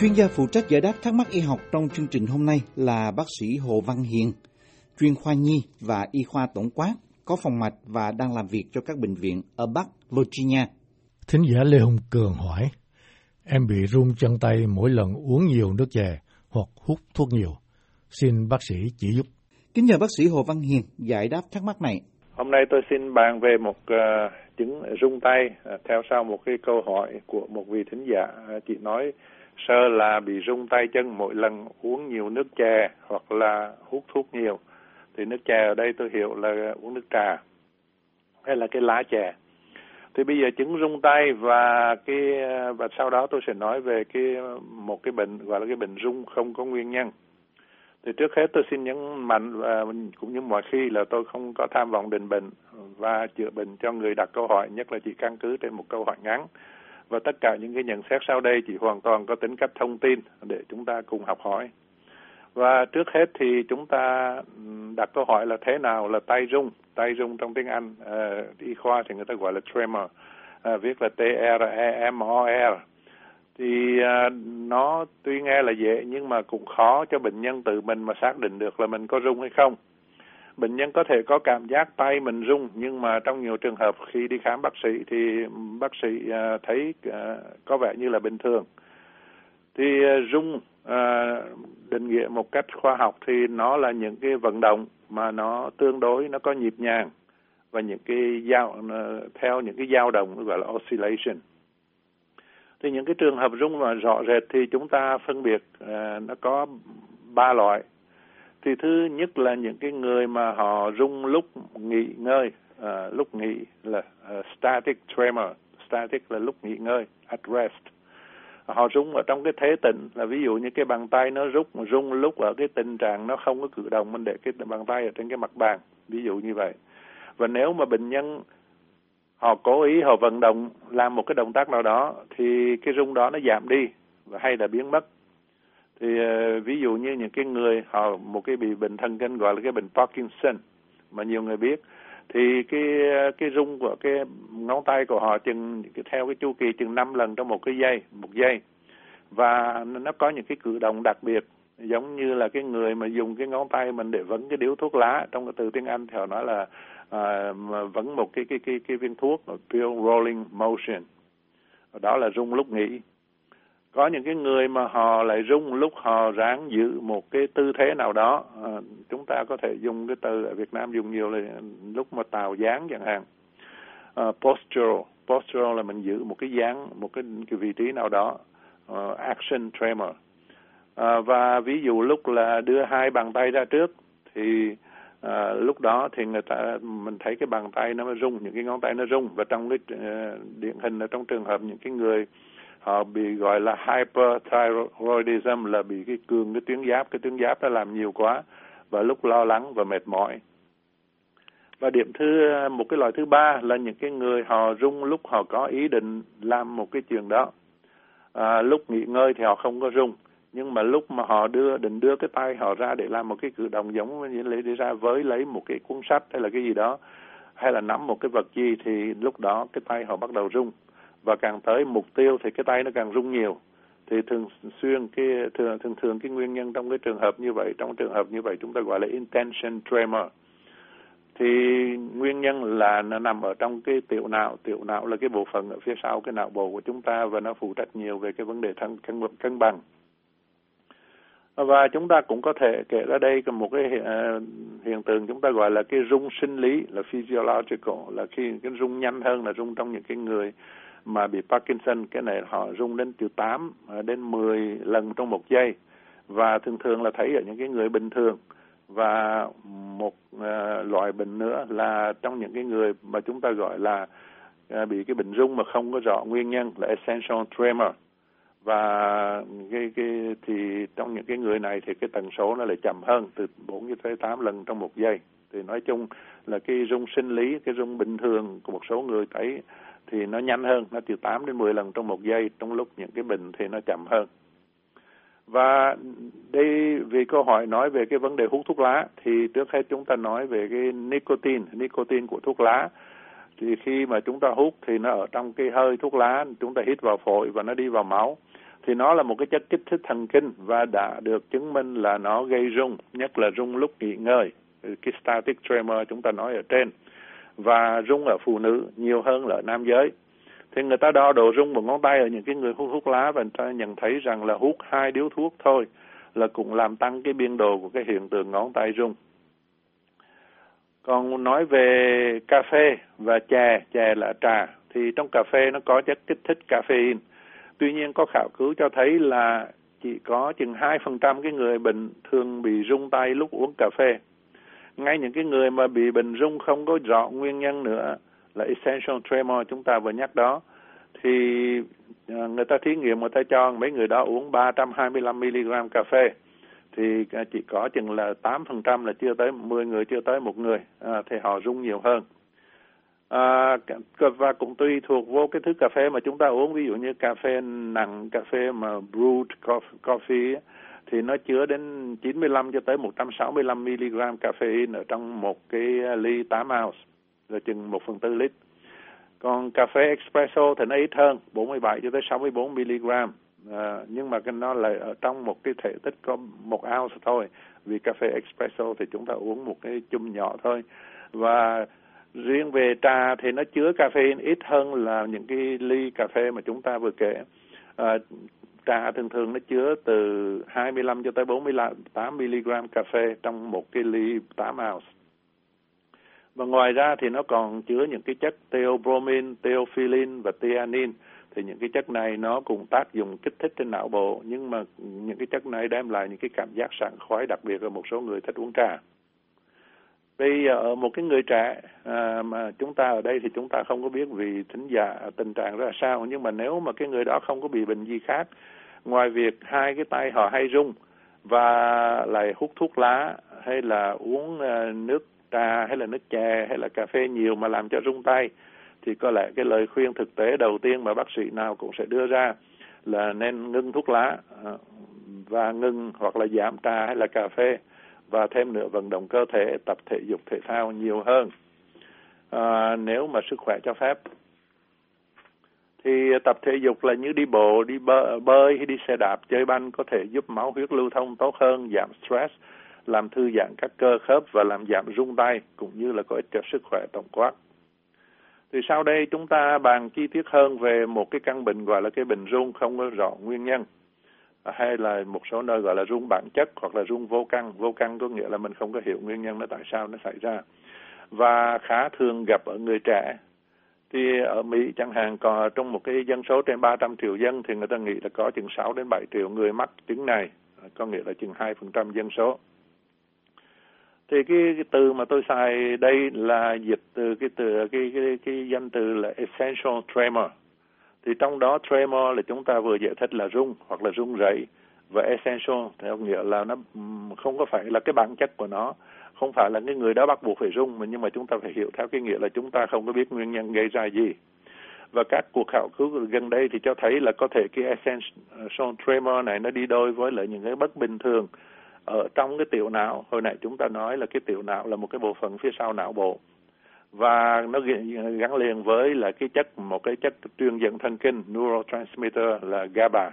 Chuyên gia phụ trách giải đáp thắc mắc y học trong chương trình hôm nay là bác sĩ Hồ Văn Hiền, chuyên khoa nhi và y khoa tổng quát, có phòng mạch và đang làm việc cho các bệnh viện ở Bắc Virginia. Thính giả Lê Hùng Cường hỏi, em bị run chân tay mỗi lần uống nhiều nước chè hoặc hút thuốc nhiều. Xin bác sĩ chỉ giúp. Kính nhờ bác sĩ Hồ Văn Hiền giải đáp thắc mắc này. Hôm nay tôi xin bàn về một uh, chứng rung tay uh, theo sau một cái câu hỏi của một vị thính giả. Uh, chị nói sơ là bị rung tay chân mỗi lần uống nhiều nước chè hoặc là hút thuốc nhiều. Thì nước chè ở đây tôi hiểu là uống nước trà hay là cái lá chè. Thì bây giờ chứng rung tay và cái và sau đó tôi sẽ nói về cái một cái bệnh gọi là cái bệnh rung không có nguyên nhân. Thì trước hết tôi xin nhấn mạnh và cũng như mọi khi là tôi không có tham vọng định bệnh và chữa bệnh cho người đặt câu hỏi, nhất là chỉ căn cứ trên một câu hỏi ngắn. Và tất cả những cái nhận xét sau đây chỉ hoàn toàn có tính cách thông tin để chúng ta cùng học hỏi. Và trước hết thì chúng ta đặt câu hỏi là thế nào là tay rung? Tay rung trong tiếng Anh, uh, y khoa thì người ta gọi là tremor, uh, viết là T-R-E-M-O-R. Thì uh, nó tuy nghe là dễ nhưng mà cũng khó cho bệnh nhân tự mình mà xác định được là mình có rung hay không. Bệnh nhân có thể có cảm giác tay mình rung nhưng mà trong nhiều trường hợp khi đi khám bác sĩ thì bác sĩ uh, thấy uh, có vẻ như là bình thường. Thì uh, rung uh, định nghĩa một cách khoa học thì nó là những cái vận động mà nó tương đối nó có nhịp nhàng và những cái dao uh, theo những cái dao động gọi là oscillation thì những cái trường hợp rung mà rõ rệt thì chúng ta phân biệt uh, nó có ba loại thì thứ nhất là những cái người mà họ rung lúc nghỉ ngơi à, lúc nghỉ là uh, static tremor. Static là lúc nghỉ ngơi at rest. Họ rung ở trong cái thế tịnh là ví dụ như cái bàn tay nó rút rung lúc ở cái tình trạng nó không có cử động mình để cái bàn tay ở trên cái mặt bàn ví dụ như vậy. Và nếu mà bệnh nhân họ cố ý họ vận động làm một cái động tác nào đó thì cái rung đó nó giảm đi và hay là biến mất thì uh, ví dụ như những cái người họ một cái bị bệnh thần kinh gọi là cái bệnh Parkinson mà nhiều người biết thì cái ờ, cái rung của cái ngón tay của họ chừng theo cái chu kỳ chừng 5 lần trong một cái giây một giây. Và nó có những cái cử động đặc biệt giống như là cái người mà dùng cái ngón tay mình để vấn cái điếu thuốc lá. Trong cái từ tiếng Anh thì họ nói là à, vấn một cái cái cái cái viên thuốc pill rolling motion. Đó là rung lúc nghỉ có những cái người mà họ lại rung lúc họ ráng giữ một cái tư thế nào đó à, chúng ta có thể dùng cái từ ở Việt Nam dùng nhiều là lúc mà tào dáng chẳng hạn. À, postural. Postural là mình giữ một cái dáng một cái, cái vị trí nào đó uh, action tremor. À, và ví dụ lúc là đưa hai bàn tay ra trước thì à, lúc đó thì người ta mình thấy cái bàn tay nó rung những cái ngón tay nó rung. Và trong cái uh, điển hình là trong trường hợp những cái người họ bị gọi là hyperthyroidism là bị cái cường cái tuyến giáp cái tuyến giáp đã làm nhiều quá và lúc lo lắng và mệt mỏi. Và điểm thứ một cái loại thứ ba là những cái người họ rung lúc họ có ý định làm một cái chuyện đó. À, lúc nghỉ ngơi thì họ không có rung nhưng mà lúc mà họ đưa định đưa cái tay họ ra để làm một cái cử động giống như lấy đi ra với lấy một cái cuốn sách hay là cái gì đó hay là nắm một cái vật gì thì lúc đó cái tay họ bắt đầu rung và càng tới mục tiêu thì cái tay nó càng rung nhiều. Thì thường xuyên cái, thường thường thường cái nguyên nhân trong cái trường hợp như vậy, trong trường hợp như vậy chúng ta gọi là intention tremor. Thì nguyên nhân là nó nằm ở trong cái tiểu não. Tiểu não là cái bộ phận ở phía sau cái não bộ của chúng ta và nó phụ trách nhiều về cái vấn đề thân cân cân bằng. Và chúng ta cũng có thể kể ra đây một cái hiện à, hiện tượng chúng ta gọi là cái rung sinh lý, là physiological, là khi cái rung nhanh hơn là rung trong những cái người mà bị Parkinson cái này họ rung đến từ 8 à, đến 10 lần trong một giây. Và thường thường là thấy ở những cái người bình thường. Và một uh, loại bệnh nữa là trong những cái người mà chúng ta gọi là uh, bị cái bệnh rung mà không có rõ nguyên nhân là essential tremor. Và cái cái thì trong những cái người này thì cái tần số nó lại chậm hơn từ 4 tới 8 lần trong một giây. Thì nói chung là cái rung sinh lý cái rung bình thường của một số người thấy thì nó nhanh hơn, nó từ 8 đến 10 lần trong một giây, trong lúc những cái bình thì nó chậm hơn. Và đây, vì câu hỏi nói về cái vấn đề hút thuốc lá, thì trước hết chúng ta nói về cái nicotine nicotine của thuốc lá. Thì khi mà chúng ta hút thì nó ở trong cái hơi thuốc lá, chúng ta hít vào phổi và nó đi vào máu. Thì nó là một cái chất kích thích thần kinh và đã được chứng minh là nó gây rung, nhất là rung lúc nghỉ ngơi. Cái static tremor chúng ta nói ở trên và rung ở phụ nữ, nhiều hơn là ở nam giới. Thì người ta đo độ rung bằng ngón tay ở những cái người hút thuốc lá và người ta nhận thấy rằng là hút hai điếu thuốc thôi là cũng làm tăng cái biên độ của cái hiện tượng ngón tay rung. Còn nói về cà phê và chè chè là trà, thì trong cà phê nó có chất kích thích caffeine. Tuy nhiên có khảo cứu cho thấy là chỉ có chừng hai phần trăm cái người bệnh thường bị rung tay lúc uống cà phê ngay những cái người mà bị bệnh rung không có rõ nguyên nhân nữa là essential tremor chúng ta vừa nhắc đó. Thì à, người ta thí nghiệm người ta cho mấy người đó uống 325 mg cà phê. Thì à, chỉ có chừng là 8% là chưa tới 10 người chưa tới một người à, thì họ rung nhiều hơn. À, và cũng tùy thuộc vô cái thứ cà phê mà chúng ta uống. Ví dụ như cà phê nặng cà phê mà brewed coffee thì nó chứa đến 95 cho tới 165 mg caffeine ở trong một cái ly 8 ounce là chừng 1 phần tư lít. Còn cà phê espresso thì nó ít hơn, 47 cho tới 64 mg. À, nhưng mà cái nó lại ở trong một cái thể tích có một ounce thôi. Vì cà phê espresso thì chúng ta uống một cái chum nhỏ thôi. Và riêng về trà thì nó chứa caffeine ít hơn là những cái ly cà phê mà chúng ta vừa kể. À, trà thường thường nó chứa từ 25 cho tới 48 mg cà phê trong một cái ly 8 ounce. Và ngoài ra thì nó còn chứa những cái chất theobromine, theophylline và theanine. Thì những cái chất này nó cùng tác dụng kích thích trên não bộ, nhưng mà những cái chất này đem lại những cái cảm giác sảng khoái đặc biệt ở một số người thích uống trà. Bây giờ ở một cái người trẻ à, mà chúng ta ở đây thì chúng ta không có biết vì thính giả tình trạng ra sao, nhưng mà nếu mà cái người đó không có bị bệnh gì khác, ngoài việc hai cái tay họ hay rung và lại hút thuốc lá hay là uống ờ, nước trà hay là nước chè hay là cà phê nhiều mà làm cho rung tay thì có lẽ cái lời khuyên thực tế đầu tiên mà bác sĩ nào cũng sẽ đưa ra là nên ngưng thuốc lá ờ, và ngưng hoặc là giảm trà hay là cà phê và thêm nữa vận động cơ thể tập thể dục thể thao nhiều hơn. À, nếu mà sức khỏe cho phép thì tập thể dục là như đi bộ, đi bơi hay đi xe đạp, chơi banh có thể giúp máu huyết lưu thông tốt hơn, giảm stress, làm thư giãn các cơ khớp và làm giảm rung tay, cũng như là có ích cho sức khỏe tổng quát. Thì sau đây chúng ta bàn chi tiết hơn về một cái căn bệnh gọi là cái bệnh rung, không có rõ nguyên nhân, hay là một số nơi gọi là rung bản chất hoặc là rung vô căn. Vô căn có nghĩa là mình không có hiểu nguyên nhân nó tại sao nó xảy ra. Và khá thường gặp ở người trẻ. Thì ở Mỹ chẳng hạn còn trong một cái dân số trên 300 triệu dân thì người ta nghĩ là có chừng 6 đến 7 triệu người mắc chứng này, có nghĩa là chừng 2% dân số. Thì cái, cái từ mà tôi xài đây là dịch từ cái từ cái cái cái danh từ là essential tremor. Thì trong đó tremor là chúng ta vừa giải thích là rung hoặc là rung rẩy. Và essential theo nghĩa là nó không có phải là cái bản chất của nó không phải là cái người đó bắt buộc phải rung, mà nhưng mà chúng ta phải hiểu theo cái nghĩa là chúng ta không có biết nguyên nhân gây ra gì. Và các cuộc khảo cứu gần đây thì cho thấy là có thể cái essential ờ, tremor này nó đi đôi với lại những cái bất bình thường ở trong cái tiểu não. Hồi nãy chúng ta nói là cái tiểu não là một cái bộ phận phía sau não bộ. Và nó gắn liền với là cái chất, một cái chất truyền dẫn thần kinh, neurotransmitter là GABA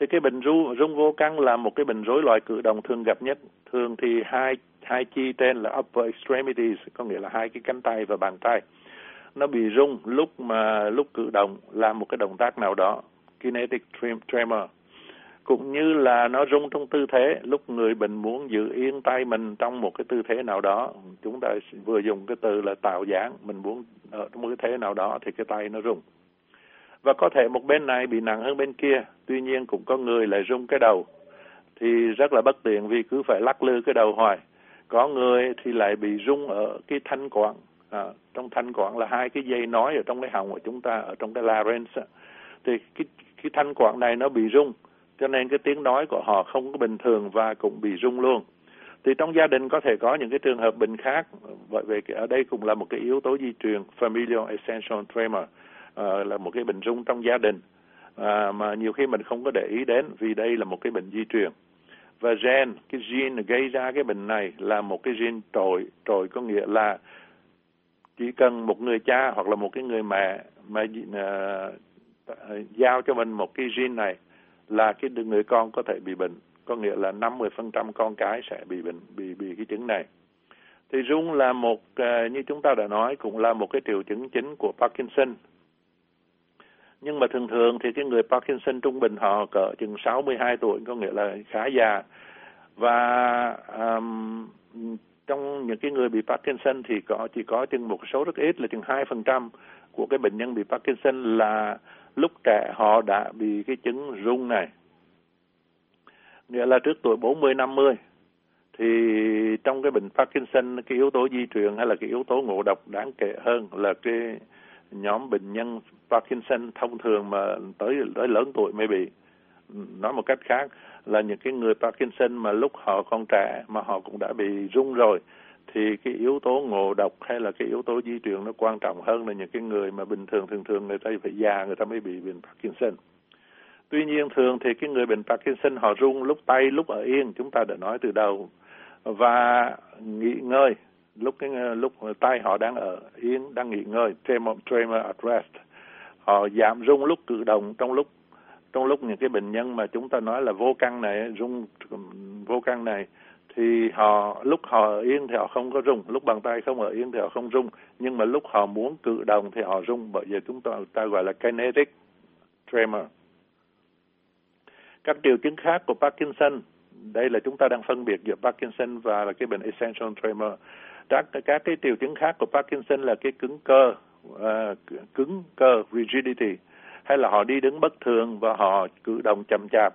thì cái bệnh ru, rung vô căn là một cái bệnh rối loạn cử động thường gặp nhất. Thường thì hai hai chi tên là upper extremities có nghĩa là hai cái cánh tay và bàn tay. Nó bị rung lúc mà lúc cử động làm một cái động tác nào đó kinetic tremor. Cũng như là nó rung trong tư thế lúc người bệnh muốn giữ yên tay mình trong một cái tư thế nào đó. Chúng ta vừa dùng cái từ là tạo dáng mình muốn ở trong một cái thế nào đó thì cái tay nó rung và có thể một bên này bị nặng hơn bên kia tuy nhiên cũng có người lại rung cái đầu. Thì rất là bất tiện vì cứ phải lắc lư cái đầu hoài. Có người thì lại bị rung ở cái thanh quản à, trong thanh quản là hai cái dây nói ở trong cái họng của chúng ta ở trong cái larynx thì cái cái thanh quản này nó bị rung cho nên cái tiếng nói của họ không có bình thường và cũng bị rung luôn. Thì trong gia đình có thể có những cái trường hợp bệnh khác vậy về ở đây cũng là một cái yếu tố di truyền familial essential tremor uh, là một cái bệnh rung trong gia đình. Uh, mà nhiều khi mình không có để ý đến vì đây là một cái bệnh di truyền. Và gen cái gene gây ra cái bệnh này là một cái gene trội trội có nghĩa là chỉ cần một người cha hoặc là một cái người mẹ mà uh, ờ, giao cho mình một cái gene này là cái người con có thể bị bệnh. Có nghĩa là 50% con cái sẽ bị bệnh bị bị cái chứng này. Thì rung là một uh, như chúng ta đã nói cũng là một cái triệu chứng chính của Parkinson nhưng mà thường thường thì cái người Parkinson trung bình họ cỡ chừng 62 tuổi có nghĩa là khá già. Và um, trong những cái người bị Parkinson thì có chỉ có chừng một số rất ít là chừng hai phần trăm của cái bệnh nhân bị Parkinson là lúc trẻ họ đã bị cái chứng rung này. Nghĩa là trước tuổi 40 50 thì trong cái bệnh Parkinson cái yếu tố di truyền hay là cái yếu tố ngộ độc đáng kể hơn là cái nhóm bệnh nhân Parkinson thông thường mà tới tới lớn tuổi mới bị nói một cách khác là những cái người Parkinson mà lúc họ còn trẻ mà họ cũng đã bị rung rồi, thì cái yếu tố ngộ độc hay là cái yếu tố di truyền nó quan trọng hơn là những cái người mà bình thường thường thường người ta phải già người ta mới bị bệnh Parkinson. Tuy nhiên thường thì cái người bệnh Parkinson họ rung lúc tay, lúc ở yên, chúng ta đã nói từ đầu và nghỉ ngơi lúc cái ờ, lúc tay họ đang ở yên đang nghỉ ngơi tremor, tremor at rest. Họ giảm rung lúc cử động trong lúc trong lúc những cái bệnh nhân mà chúng ta nói là vô căn này rung vô căn này thì họ lúc họ ở yên thì họ không có rung lúc bàn tay không ở yên thì họ không rung nhưng mà lúc họ muốn cử động thì họ rung bởi vì chúng ta ta gọi là kinetic tremor. Các triệu chứng khác của Parkinson đây là chúng ta đang phân biệt giữa Parkinson và là cái bệnh essential tremor các các cái triệu chứng khác của Parkinson là cái cứng cơ uh, cứng cơ rigidity hay là họ đi đứng bất thường và họ cử động chậm chạp.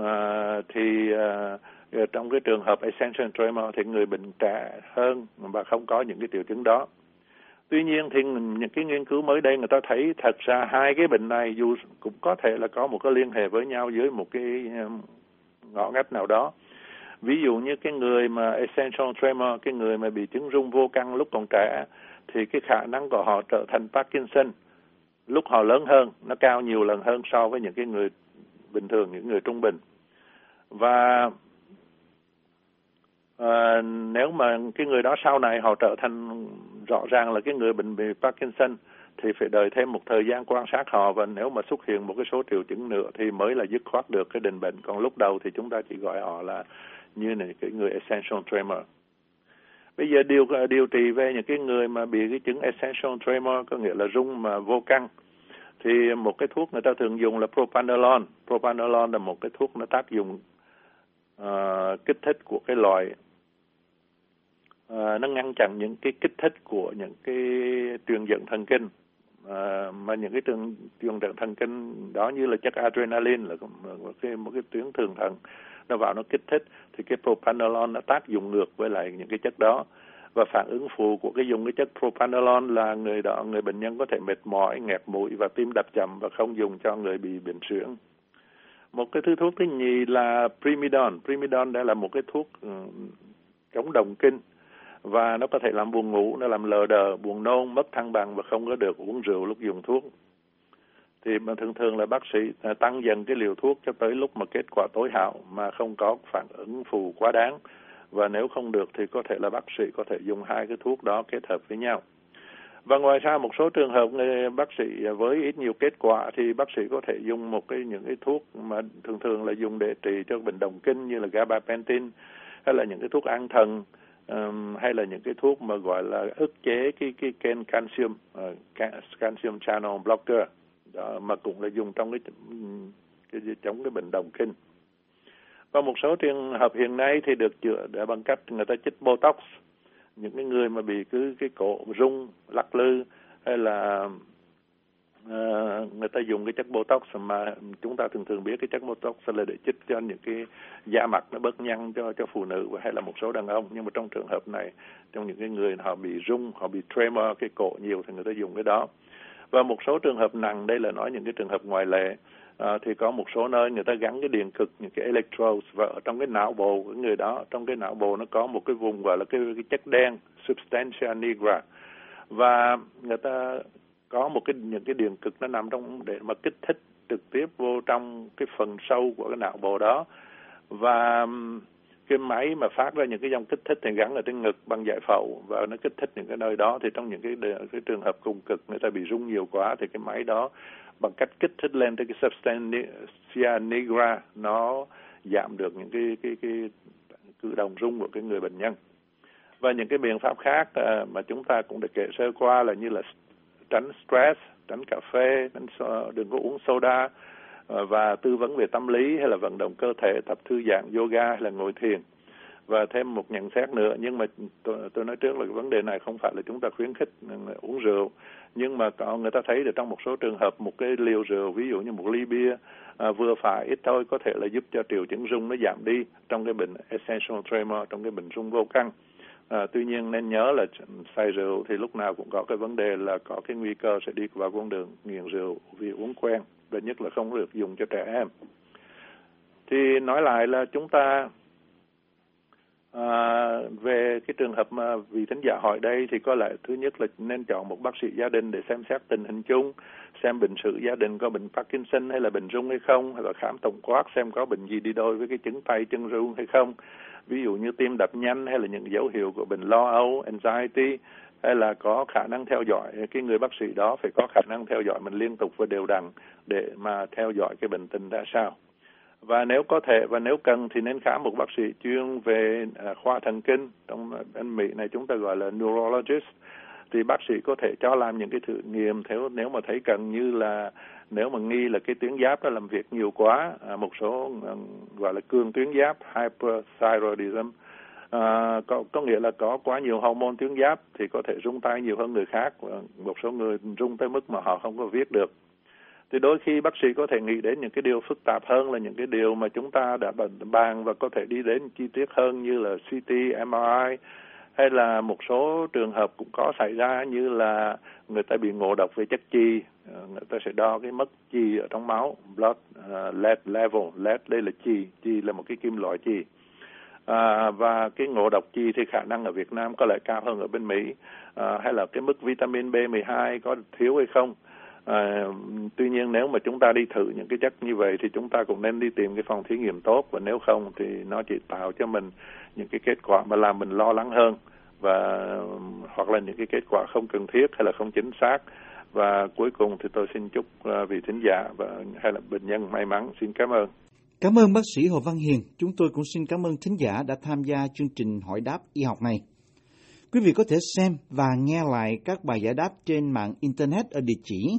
Uh, thì uh, trong cái trường hợp essential tremor thì người bệnh trẻ hơn và không có những cái triệu chứng đó. Tuy nhiên thì những cái nghiên cứu mới đây người ta thấy thật ra hai cái bệnh này dù cũng có thể là có một cái liên hệ với nhau dưới một cái ngõ ngách nào đó ví dụ như cái người mà essential tremor cái người mà bị chứng rung vô căn lúc còn trẻ thì cái khả năng của họ trở thành Parkinson lúc họ lớn hơn nó cao nhiều lần hơn so với những cái người bình thường những người trung bình. Và à, nếu mà cái người đó sau này họ trở thành rõ ràng là cái người bệnh bị Parkinson thì phải đợi thêm một thời gian quan sát họ và nếu mà xuất hiện một cái số triệu chứng nữa thì mới là dứt khoát được cái định bệnh. Còn lúc đầu thì chúng ta chỉ gọi họ là như này cái người essential tremor. Bây giờ điều ờ, điều trị về những cái người mà bị cái chứng essential tremor có nghĩa là rung mà vô căn thì một cái thuốc người ta thường dùng là propanolol propanolol là một cái thuốc nó tác dụng uh, kích thích của cái loại uh, nó ngăn chặn những cái kích thích của những cái truyền dẫn thần kinh. Ờ, mà những cái trường truyền thần kinh đó như là chất adrenaline là một cái một cái tuyến thường thần, nó vào nó kích thích, thì cái propanolol nó tác dụng ngược với lại những cái chất đó. Và phản ứng phụ của cái dùng cái chất propanolol là người đó, người bệnh nhân có thể mệt mỏi, nghẹt mũi và tim đập chậm và không dùng cho người bị bệnh suyễn. Một cái thứ thuốc thứ nhì là primidone. Primidone đây là một cái thuốc ừ, chống động kinh và nó có thể làm buồn ngủ, nó làm lờ đờ, buồn nôn, mất thăng bằng và không có được uống rượu lúc dùng thuốc. Thì mà thường thường là bác sĩ à, tăng dần cái liều thuốc cho tới lúc mà kết quả tối hảo mà không có phản ứng phù quá đáng. Và nếu không được thì có thể là bác sĩ có thể dùng hai cái thuốc đó kết hợp với nhau. Và ngoài ra một số trường hợp người bác sĩ với ít nhiều kết quả thì bác sĩ có thể dùng một cái, những cái thuốc mà thường thường là dùng để trị cho bệnh động kinh như là gabapentin hay là những cái thuốc an thần um, hay là những cái thuốc mà gọi là ức chế cái cái kênh calcium uh, calcium channel blocker đó, mà cũng là dùng trong cái, cái chống cái bệnh động kinh. Và một số trường hợp hiện nay thì được chữa để bằng cách người ta chích botox. Những cái người mà bị cứ cái cổ rung lắc lư hay là Ờ, người ta dùng cái chất botox mà chúng ta thường thường biết cái chất botox là để chích cho những cái da mặt nó bớt nhăn cho cho phụ nữ hay là một số đàn ông. Nhưng mà trong trường hợp này trong những cái người họ bị rung họ bị tremor cái cổ nhiều thì người ta dùng cái đó. Và một số trường hợp nặng đây là nói những cái trường hợp ngoại lệ. À, thì có một số nơi người ta gắn cái điện cực những cái electrodes và ở trong cái não bộ của người đó. Trong cái não bộ nó có một cái vùng gọi là cái, cái chất đen substantia nigra. Và người ta có một cái những cái điện cực nó nằm trong để mà kích thích trực tiếp vô trong cái phần sâu của cái não bộ đó. Và cái máy mà phát ra những cái dòng kích thích thì gắn ở trên ngực bằng giải phẫu và nó kích thích những cái nơi đó. Thì trong những cái, cái trường hợp cùng cực người ta bị rung nhiều quá thì cái máy đó bằng cách kích thích lên tới cái substantia nigra nó giảm được những cái cái cái cử động rung của cái người bệnh nhân. Và những cái biện pháp khác ờ, mà chúng ta cũng đã kể sơ qua là như là tránh stress tránh cà phê tránh đừng có uống soda ờ, và tư vấn về tâm lý hay là vận động cơ thể tập thư giãn yoga hay là ngồi thiền. Và thêm một nhận xét nữa nhưng mà tôi, tôi nói trước là cái vấn đề này không phải là chúng ta khuyến khích ừ, uống rượu. Nhưng mà còn người ta thấy được trong một số trường hợp một cái liều rượu ví dụ như một ly bia à, vừa phải ít thôi có thể là giúp cho triệu chứng rung nó giảm đi trong cái bệnh essential tremor trong cái bệnh rung vô căng À, tuy nhiên nên nhớ là say rượu thì lúc nào cũng có cái vấn đề là có cái nguy cơ sẽ đi vào con đường nghiện rượu vì uống quen và nhất là không được dùng cho trẻ em. Thì nói lại là chúng ta À, về cái trường hợp mà vị thính giả hỏi đây thì có lẽ thứ nhất là nên chọn một bác sĩ gia đình để xem xét tình hình chung, xem bệnh sử gia đình có bệnh Parkinson hay là bệnh rung hay không, hay là khám tổng quát xem có bệnh gì đi đôi với cái chứng tay chân rung hay không. Ví dụ như tim đập nhanh hay là những dấu hiệu của bệnh lo âu, anxiety hay là có khả năng theo dõi cái người bác sĩ đó phải có khả năng theo dõi mình liên tục và đều đặn để mà theo dõi cái bệnh tình ra sao. Và nếu có thể và nếu cần thì nên khám một bác sĩ chuyên về à, khoa thần kinh. Trong bên Mỹ này chúng ta gọi là neurologist. Thì bác sĩ có thể cho làm những cái thử nghiệm theo nếu mà thấy cần như là nếu mà nghi là cái tuyến giáp nó làm việc nhiều quá à, một số à, gọi là cương tuyến giáp hyperthyroidism à, có có nghĩa là có quá nhiều hormone tuyến giáp thì có thể rung tay nhiều hơn người khác. Một số người rung tới mức mà họ không có viết được. Thì đôi khi bác sĩ có thể nghĩ đến những cái điều phức tạp hơn là những cái điều mà chúng ta đã bàn và có thể đi đến chi tiết hơn như là CT, MRI hay là một số trường hợp cũng có xảy ra như là người ta bị ngộ độc về chất chi ờ, người ta sẽ đo cái mức chi ở trong máu blood uh, lead level lead đây là chi chi là một cái kim loại chi. À, và cái ngộ độc chi thì khả năng ở Việt Nam có lẽ cao hơn ở bên Mỹ. À, hay là cái mức vitamin B12 có thiếu hay không? À, tuy nhiên nếu mà chúng ta đi thử những cái chất như vậy thì chúng ta cũng nên đi tìm cái phòng thí nghiệm tốt và nếu không thì nó chỉ tạo cho mình những cái kết quả mà làm mình lo lắng hơn và hoặc là những cái kết quả không cần thiết hay là không chính xác và cuối cùng thì tôi xin chúc ờ, vị thính giả và hay là bệnh nhân may mắn xin cảm ơn Cảm ơn bác sĩ Hồ Văn Hiền. Chúng tôi cũng xin cảm ơn thính giả đã tham gia chương trình hỏi đáp y học này. Quý vị có thể xem và nghe lại các bài giải đáp trên mạng Internet ở địa chỉ